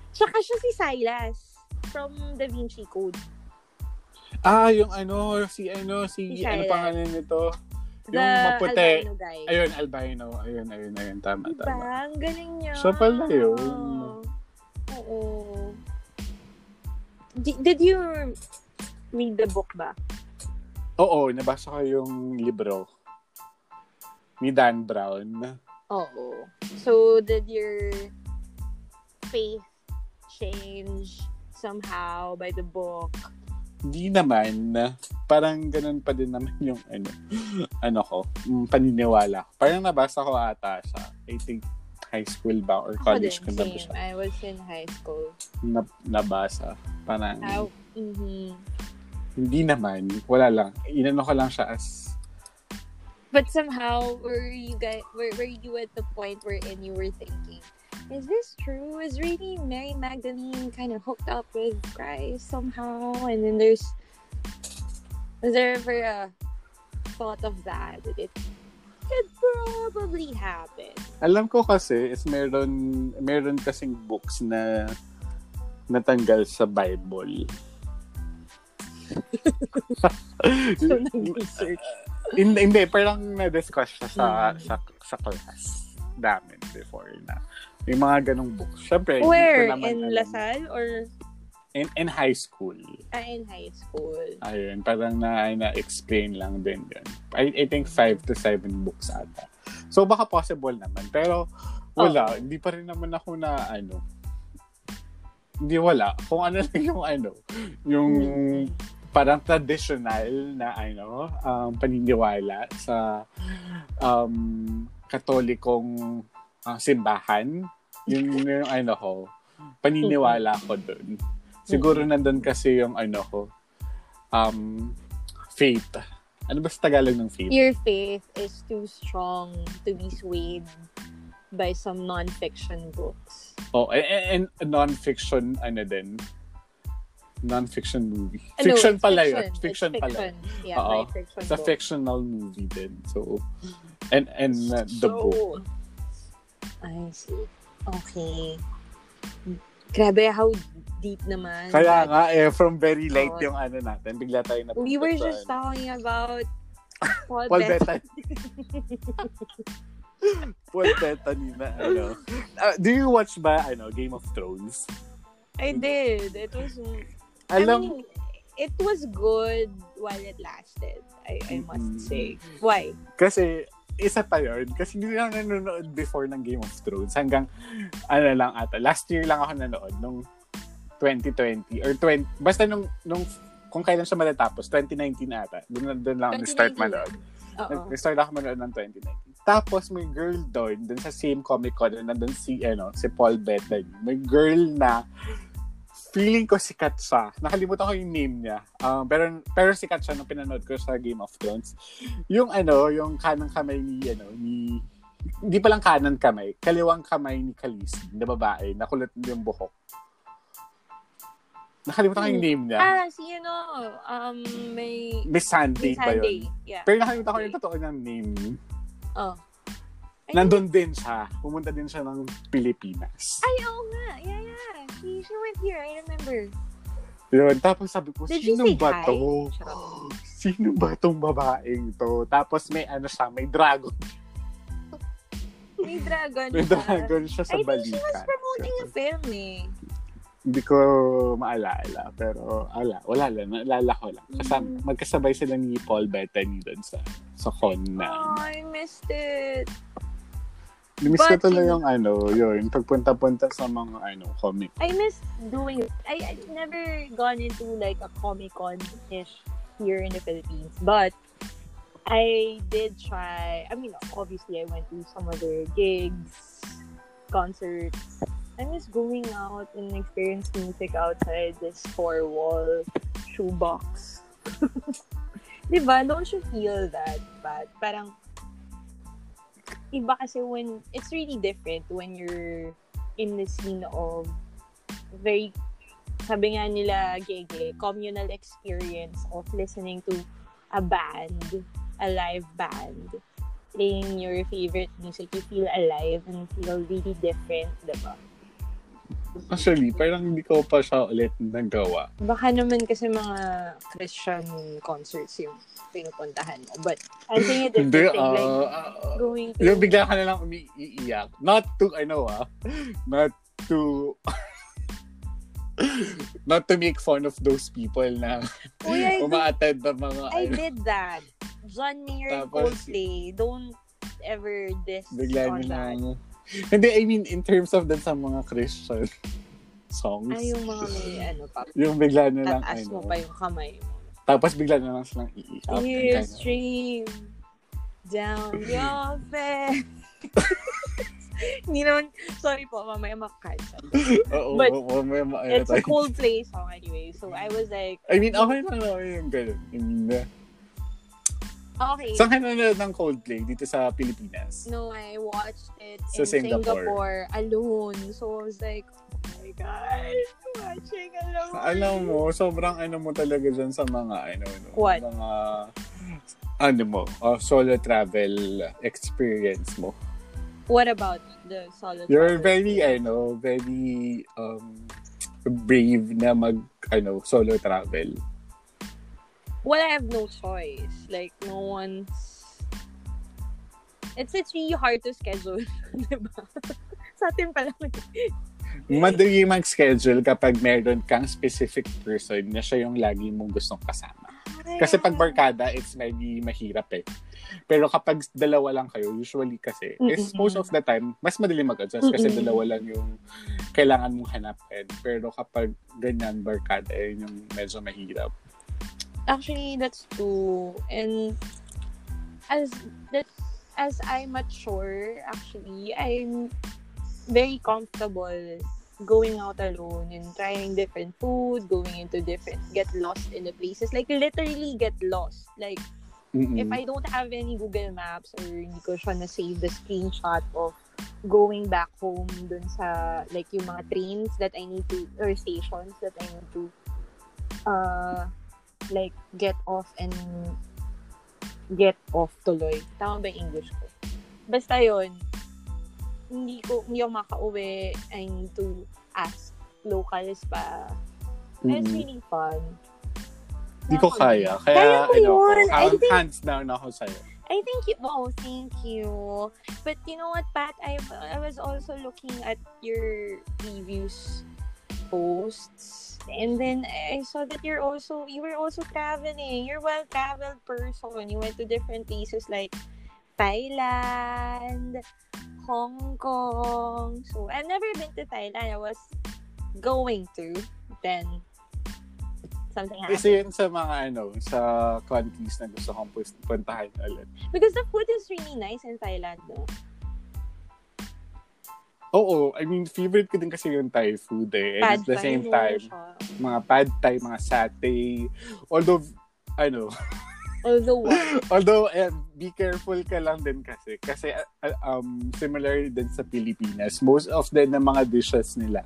Tsaka siya si Silas from Da Vinci Code. Ah, yung ano, si ano, si, Si ano Shia. pangalan nito? The Yung maputi. albino guy. Ayun, albino. Ayun, ayun, ayun. Tama, Diba? tama. Ang galing niya. Siya pala yun. Oo. Di- did you read the book ba? Oo, nabasa ko yung libro ni Dan Brown. Oo. So, did your faith change somehow by the book? Hindi naman. Parang ganun pa din naman yung ano, ano ko, paniniwala. Parang nabasa ko ata siya. I think high school ba or college ko na siya I was in high school. na, nabasa. Parang How? mhm. Hindi naman. Wala lang. Inano ko lang siya as But somehow, were you guys, were, were you at the point wherein you were thinking, is this true? Is really Mary Magdalene kind of hooked up with Christ somehow? And then there's, was there ever a thought of that? That it could probably happen. Alam ko kasi is meron meron kasing books na natanggal sa Bible. So, nag-research. hindi, hindi, parang na-discuss siya sa, Mm. sa, sa class namin before na may mga ganong books. Siyempre, Where? naman In alam. Lasal or In, in high school. ah, in high school? Ayun, parang na, na-explain lang din yun. I, I think five to seven books ata. So, baka possible naman. Pero, wala. Hindi pa rin naman ako na, ano, hindi wala. Kung ano lang yung, ano, yung parang traditional na, ano, um, paniniwala sa um, katolikong ah, simbahan. Yun yung, ano ko, paniniwala ko dun. Siguro nandun kasi yung, ano ko, um, faith. Ano ba sa Tagalog ng faith? Your faith is too strong to be swayed by some non-fiction books. Oh, and, and non-fiction, ano din, non-fiction movie. Ano, fiction it's pala fiction. yun. It's Fiction pala. fiction. Yeah, my fiction It's a book. fictional movie din. So, and and uh, the So, book. I see. Okay. Grabe, how deep naman. Kaya But nga, eh, from very light Oo. yung ano natin, bigla tayo na We were just talking about Paul, Paul Bettany. Paul Bettany na ano. Ah, do you watch ba, ano, Game of Thrones? I did. It was, Alam, I mean, it was good while it lasted. I, I must say. Why? kasi, isa pa yun. Kasi hindi lang nanonood before ng Game of Thrones. Hanggang, ano lang ata, last year lang ako nanood, nung 2020, or 20, basta nung, nung kung kailan siya matatapos, 2019 ata. Doon, doon lang ako start 2019. manood. Oo. Nag-start ako manood ng 2019. Tapos may girl doon, doon sa same Comic Con, na nandun si, ano, si Paul Bettany. May girl na feeling ko sikat siya. Nakalimutan ko yung name niya. Um, pero, pero sikat siya nung pinanood ko sa Game of Thrones. Yung ano, yung kanang kamay ni, ano, ni, hindi pa lang kanan kamay, kaliwang kamay ni Khaleesi, na babae, nakulot yung buhok. Nakalimutan ko yung name niya. Ah, si ano, um, may... Miss Sunday Miss ba Sunday. yun? Yeah. Pero nakalimutan ko yung totoo ng name. Oh. Ay, Nandun din siya. Pumunta din siya ng Pilipinas. Ay, oo nga. Yeah, yeah. She, she went here. I remember. Yun. Tapos sabi ko, Did sino ba hi? to? Sino ba tong babaeng to? Tapos may ano siya, may dragon. May dragon May siya. dragon siya sa I think she was promoting a film eh. Hindi ko maalala. Pero ala, wala lang. Naalala ko lang. Kasam, Mm. magkasabay sila ni Paul Bettany doon sa sa con na. Oh, I missed it. Nimiss ko but tuloy in- yung ano, yun, pagpunta-punta sa mga ano, comic. I miss doing. I, I've never gone into like a Comic Con-ish here in the Philippines. But I did try. I mean, obviously, I went to some other gigs, concerts. I miss going out and experience music outside this four-wall shoebox. diba? Don't you feel that bad? Parang, iba kasi when, it's really different when you're in the scene of very, sabi nga nila, gege, communal experience of listening to a band, a live band, playing your favorite music, you feel alive and feel really different, diba? Actually, parang hindi ko pa siya ulit nagawa. Baka naman kasi mga Christian concerts yung pinupuntahan mo. But I think it's Hindi, different, like, ah, ah, going to... yung bigla ka na lang umiiyak. Not to, ano ah, not to, not to make fun of those people na Uy, I, umaattend ng mga, I ano, did that. John Mayer Tapos- Coldplay. Don't ever diss bigla on that. lang. Hindi, I mean, in terms of dun sa mga Christian songs. Ay, yung mga may ano pa. yung bigla na lang, Tataas mo ano. pa yung kamay mo. Tapos bigla na lang silang. Tears Ganun. stream down your face. Hindi naman, sorry po, mamaya makakansan. Oo, But oo, may ma- It's a. Coldplay song anyway. So I was like, I mean, okay lang naman yung ganun. I mean, okay. saan ka nanonood ng Coldplay dito sa Pilipinas? No, I watched it Sa in Singapore. Singapore. alone. So I was like, oh my God, watching alone. Alam mo, sobrang ano mo talaga dyan sa mga, ano, ano What? mga, ano mo, uh, solo travel experience mo. What about the solo You're travel? very, ano, very, um, brave na mag, ano, solo travel. Well, I have no choice. Like, no one's... It's, it's really hard to schedule, diba? Sa atin pa lang. Madali mag-schedule kapag meron kang specific person na siya yung lagi mong gustong kasama. Kasi pag barkada, it's maybe mahirap eh. Pero kapag dalawa lang kayo, usually kasi, is Mm-mm. most of the time, mas madali mag-adjust kasi Mm-mm. dalawa lang yung kailangan mong hanapin. Pero kapag ganyan, barkada, yun yung medyo mahirap. Actually, that's true. And as that as I mature, actually, I'm very comfortable going out alone and trying different food, going into different, get lost in the places. Like, literally get lost. Like, Mm-mm. if I don't have any Google Maps or hindi ko siya na-save the screenshot of going back home dun sa, like, yung mga trains that I need to, or stations that I need to, uh, like, get off and get off tuloy. Tama ba yung English ko? Basta yon hindi ko, hindi ako makauwi. I need to ask locals pa. And it's Mm. really fun. Di ko kaya. Kaya, Kaya mo ano, yun. I hand- think- hands down ako sa'yo. I think you, oh, thank you. But you know what, Pat? I, I was also looking at your previous posts. And then I saw that you're also, you were also traveling. You're a well-traveled person. You went to different places like Thailand, Hong Kong. So, I've never been to Thailand. I was going to. Then, something happened. Isa yun sa mga ano, sa countries na gusto kong puntahan ulit. Because the food is really nice in Thailand, no? Oo, I mean, favorite ko din kasi yung Thai food eh. And at the same time, siya. mga pad Thai, mga satay. Although, ano, Although, what? although, eh, be careful ka lang din kasi. Kasi, uh, um, similar din sa Pilipinas, most of the na mga dishes nila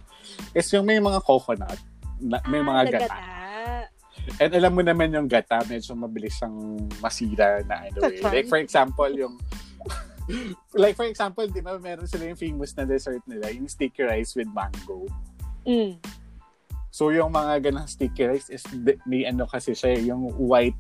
is yung may mga coconut, na, may Ah, mga gata. And alam mo naman yung gata, medyo mabilis siyang masira na ano eh. Like for example, yung like for example, di ba meron sila yung famous na dessert nila, yung sticky rice with mango. Mm. So yung mga ganang sticky rice is may ano kasi siya, yung white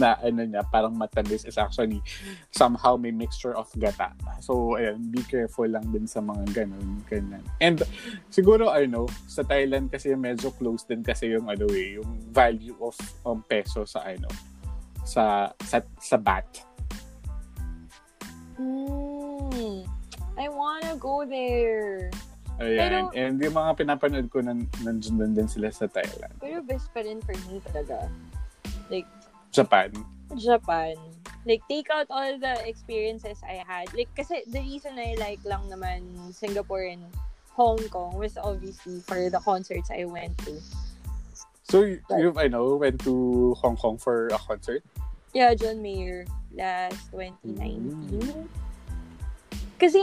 na ano niya, parang matamis is actually somehow may mixture of gata. So, ayun, be careful lang din sa mga ganun, ganyan. And siguro, ano, sa Thailand kasi medyo close din kasi yung ano eh, yung value of um, peso sa ano, sa sa sa baht. Mm. I wanna go there. Ayan. Pero- And yung mga pinapanood ko, nan, nandun din sila sa Thailand. Pero best pa rin for me talaga. Like, Japan. Japan. Like, take out all the experiences I had. Like, kasi the reason I like lang naman Singapore and Hong Kong was obviously for the concerts I went to. So, you, you I know, went to Hong Kong for a concert? Yeah, John Mayer last 2019. Kasi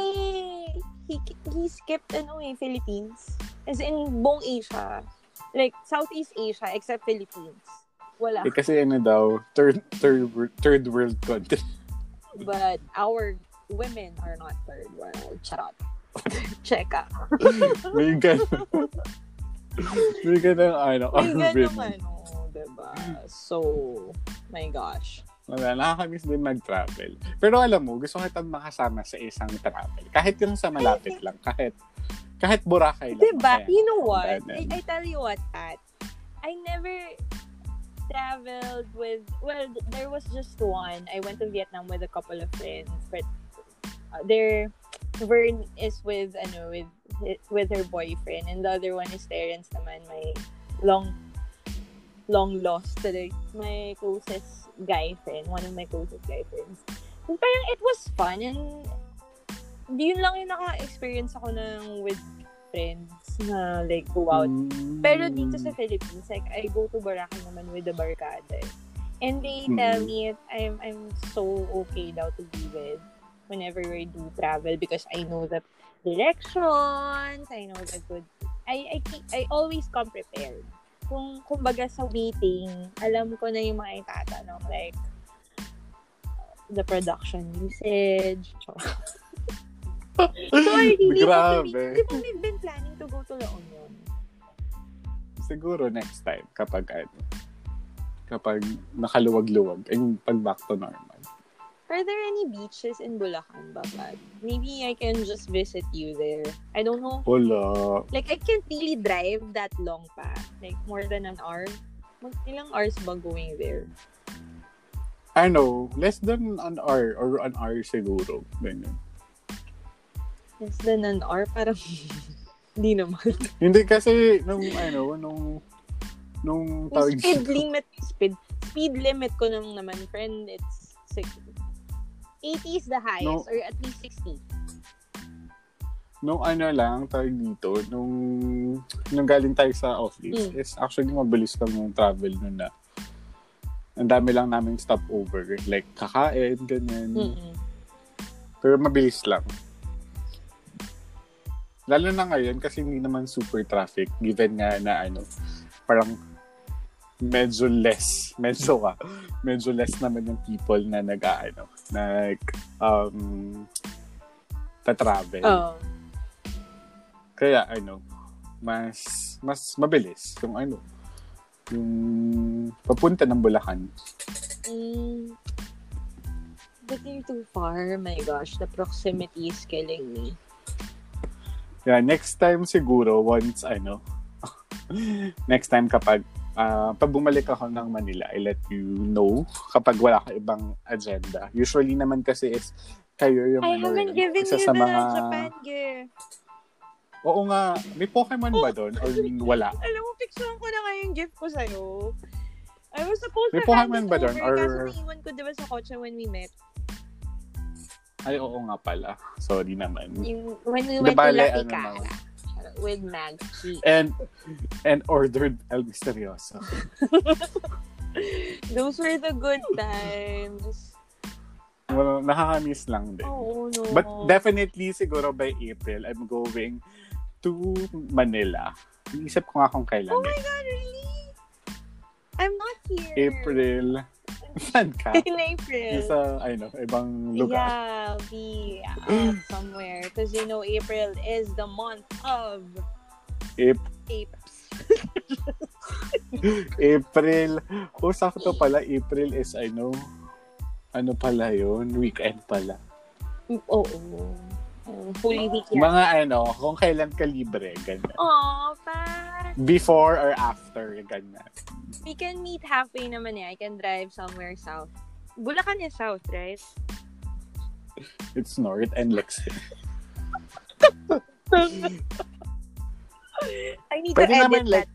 he, he skipped ano eh, Philippines. As in, buong Asia. Like, Southeast Asia except Philippines. Wala. Eh, kasi ano daw, third, third, third world country. But our women are not third world. Charot. Cheka. May ganun. May ganun, ano, May our ganun women. ano, diba? So, my gosh. Wala, nakakamiss din mag-travel. Pero alam mo, gusto kitang makasama sa isang travel. Kahit yung sa malapit lang. Kahit, kahit Boracay lang. Diba? Kaya, You know what? I. I tell you what, Pat. I never traveled with, well, there was just one. I went to Vietnam with a couple of friends. But uh, their, Vern is with, ano, with, with her boyfriend. And the other one is Terrence naman, my long, long lost today. My closest guy friend. One of my closest guy friends. And parang it was fun. And yun lang yung naka-experience ako ng with friends na like go out. Mm. Pero dito sa Philippines, like I go to Boracay naman with the barkada. eh. And they tell Mm. me it, I'm I'm so okay daw to be with whenever we do travel because I know the directions, I know the good I I keep, I always come prepared. Kung kumbaga sa waiting, alam ko na yung mga itatanong like the production usage. so I really Grabe. di ba we've been planning to go to La Union? Siguro next time, kapag ano, kapag nakaluwag-luwag, ay yung pag back to normal. Are there any beaches in Bulacan, Babad? Maybe I can just visit you there. I don't know. Wala. Like, I can't really drive that long pa. Like, more than an hour. Mag ilang hours ba going there? Ano, less than an hour or an hour siguro. Ganyan. Less than an hour? Parang, hindi naman. Hindi kasi, nung ano, nung, nung tawag speed limit, speed, speed limit ko nang naman, friend, it's 60. 80 is the highest, No. or at least 60. nung ano lang, tawag dito, nung, nung galing tayo sa office, Mm. is actually mabilis lang yung travel nun na. Ang dami lang namin stopover. Like, kakain, ganyan. Mm-mm. Pero mabilis lang. Lalo na ngayon kasi hindi naman super traffic given nga na ano, parang medyo less, medyo ka, medyo less naman yung people na nag ano, nag um ta-travel. Oh. Kaya ano, mas mas mabilis yung ano, yung papunta ng Bulacan. Mm. But you're too far. My gosh, the proximity is killing me. Yeah, next time siguro, once, ano, next time kapag, uh, pag bumalik ako ng Manila, I let you know kapag wala ka ibang agenda. Usually naman kasi is, kayo yung, I ano, haven't eh, given isa you sa the mga, Japan gift. Oo nga, may Pokemon ba doon or wala? Alam mo, picturean ko na nga yung gift ko sa'yo. I was supposed May to Pokemon ba over, dun, or- kaso naiwan ko diba sa kotse when we met. Ay, oo nga pala. Sorry naman. Yung, when we went to bale, La ano With Maggie. And, and ordered El Misterioso. Those were the good times. Well, nakakamiss lang din. Oh, no. But definitely, siguro by April, I'm going to Manila. Iisip ko nga kung kailan. Oh eh. my God, really? I'm not here. April. Saan ka? In April. Sa, I know, ibang lugar. Yeah, be out somewhere. Because, you know, April is the month of Ap- apes. April. Oh, sakto pala. April is, I know, ano pala yun? Weekend pala. Oo. Oh, oh. Holy Week yan. Mga ano, kung kailan ka libre, ganyan. Aw, pa. Before or after, ganyan. We can meet halfway naman eh. I can drive somewhere south. Bulacan is south, right? It's North and Lexington. I need Pwede to edit naman that. like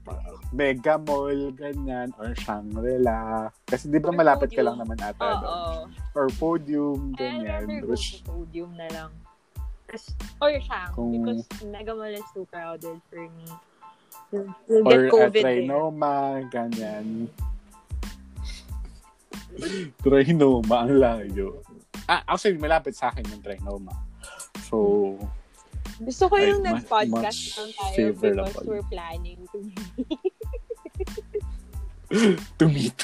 Mega Mall, ganyan, or Shangri-La. Kasi di ba Or malapit ka Podium. lang naman ata Oo. doon. Or Podium, ganyan. go Which, to podium na lang. Or Shang, Kung- because Mega Mall is too crowded for me. You'll, or get at COVID there. Trinoma, ganyan. Trinoma, ang layo. Ah, actually, malapit sa akin yung Trinoma. So, Gusto ko yung ma- nag-podcast lang tayo favorable. because we're planning to to meet.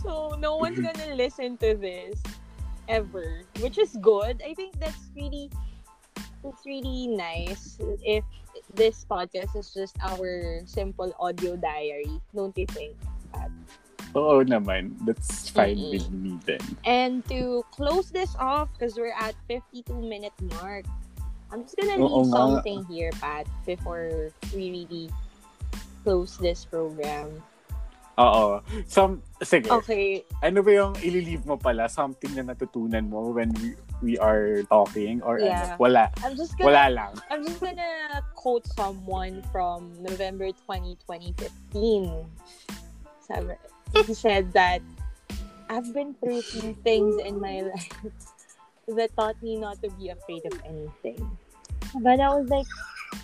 So, no one's gonna listen to this ever, which is good. I think that's really, it's really nice if this podcast is just our simple audio diary. Don't you think? Oo naman. That's fine Mm-mm. with me then. And to close this off, because we're at 52 minute mark, I'm just gonna Oo leave nga. something here, Pat, before we really close this program. Oo. Some, sige. Okay, Ano ba yung ililive mo pala? Something na natutunan mo when we, we are talking? Or Yeah. ano? Wala. I'm just gonna Wala lang. I'm just gonna quote someone from November 20, 2015. Sabi, he said that I've been through few things in my life that taught me not to be afraid of anything. But that was like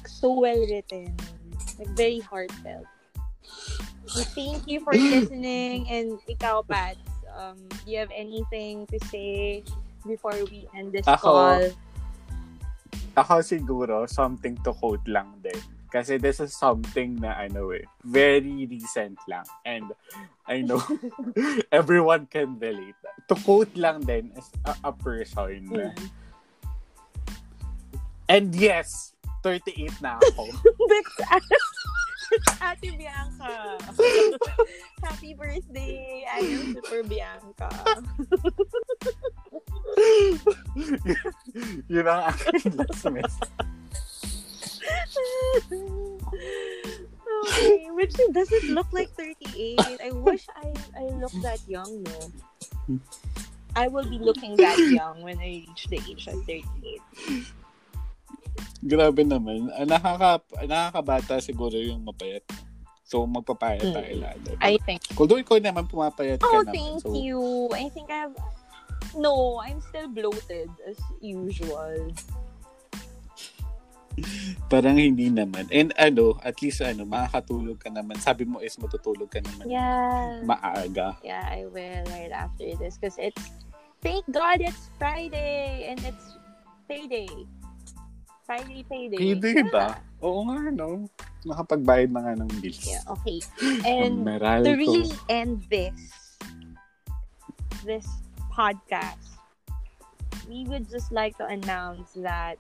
so well written, like very heartfelt. Thank you for listening, and ikaw, Pat, um, do you have anything to say before we end this Ako, call? Ako siguro, something to quote lang din. Kasi this is something na ano eh, very recent lang. And I know everyone can relate. To quote lang din is a, a person. Mm. And yes, 38 na ako. That's Ate Bianca. Happy birthday. I am Super Bianca. Yun ang aking last message. okay, which doesn't look like 38. I wish I I look that young, no. I will be looking that young when I reach the age of 38. Grabe naman. Ah, Nakaka, nakakabata siguro yung mapayat. So, magpapayat Mm. tayo lalo. I think. Although ikaw naman pumapayat ka Oh, naman. thank so, you. I think I have. No, I'm still bloated as usual. Parang hindi naman. And ano, at least ano, makakatulog ka naman. Sabi mo is matutulog ka naman Yeah. maaga. Yeah, I will right after this because it's thank God it's Friday and it's payday. Friday payday. Yeah. ba? Oo nga, no? Nakapagbayad na nga ng bills. Yeah, okay. And to really end this this podcast, we would just like to announce that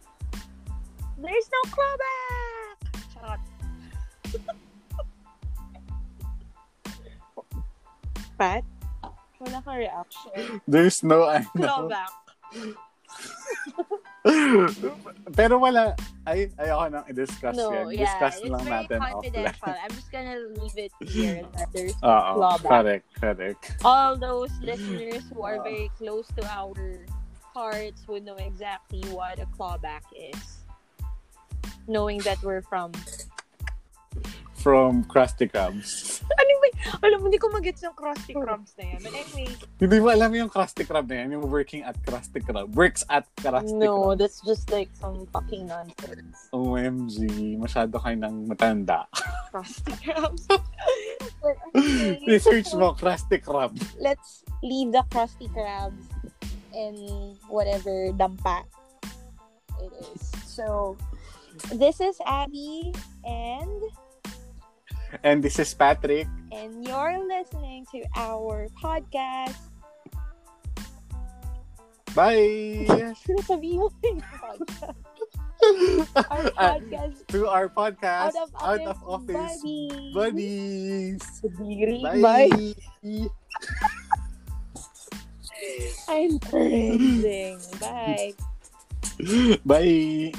there's no clawback. Charot. Pat? Wala kang reaction. There's no, ano. Clawback. Pero wala, ay, ayoko nang i-discuss No, yan. yeah. Discuss It's lang very natin confidential. I'm just gonna leave it here that there's Oo, clawback. correct, correct. all those listeners who are very close to our hearts would know exactly what a clawback is. Knowing that we're from... From Krusty Krabs. Ba? Alam mo, hindi ko magets yung Krusty Krabs na yan. But anyway, Hindi mo alam yung Krusty Krab na yan, yung working at Krusty Krab. Works at Krusty no, Krab. that's just like some fucking nonsense. OMG, masyado kayo ng matanda. Krusty Krabs. but anyway, Research mo, Krusty Krab. let's leave the Krusty Krabs and whatever dampa it is. So, this is Abby and And this is Patrick. and you're listening to our podcast. Bye! Sabihin podcast. Our Ah, podcast to our podcast, out of office, Office buddies. Buddies. Bye! Bye. I'm cringing. Bye. Bye!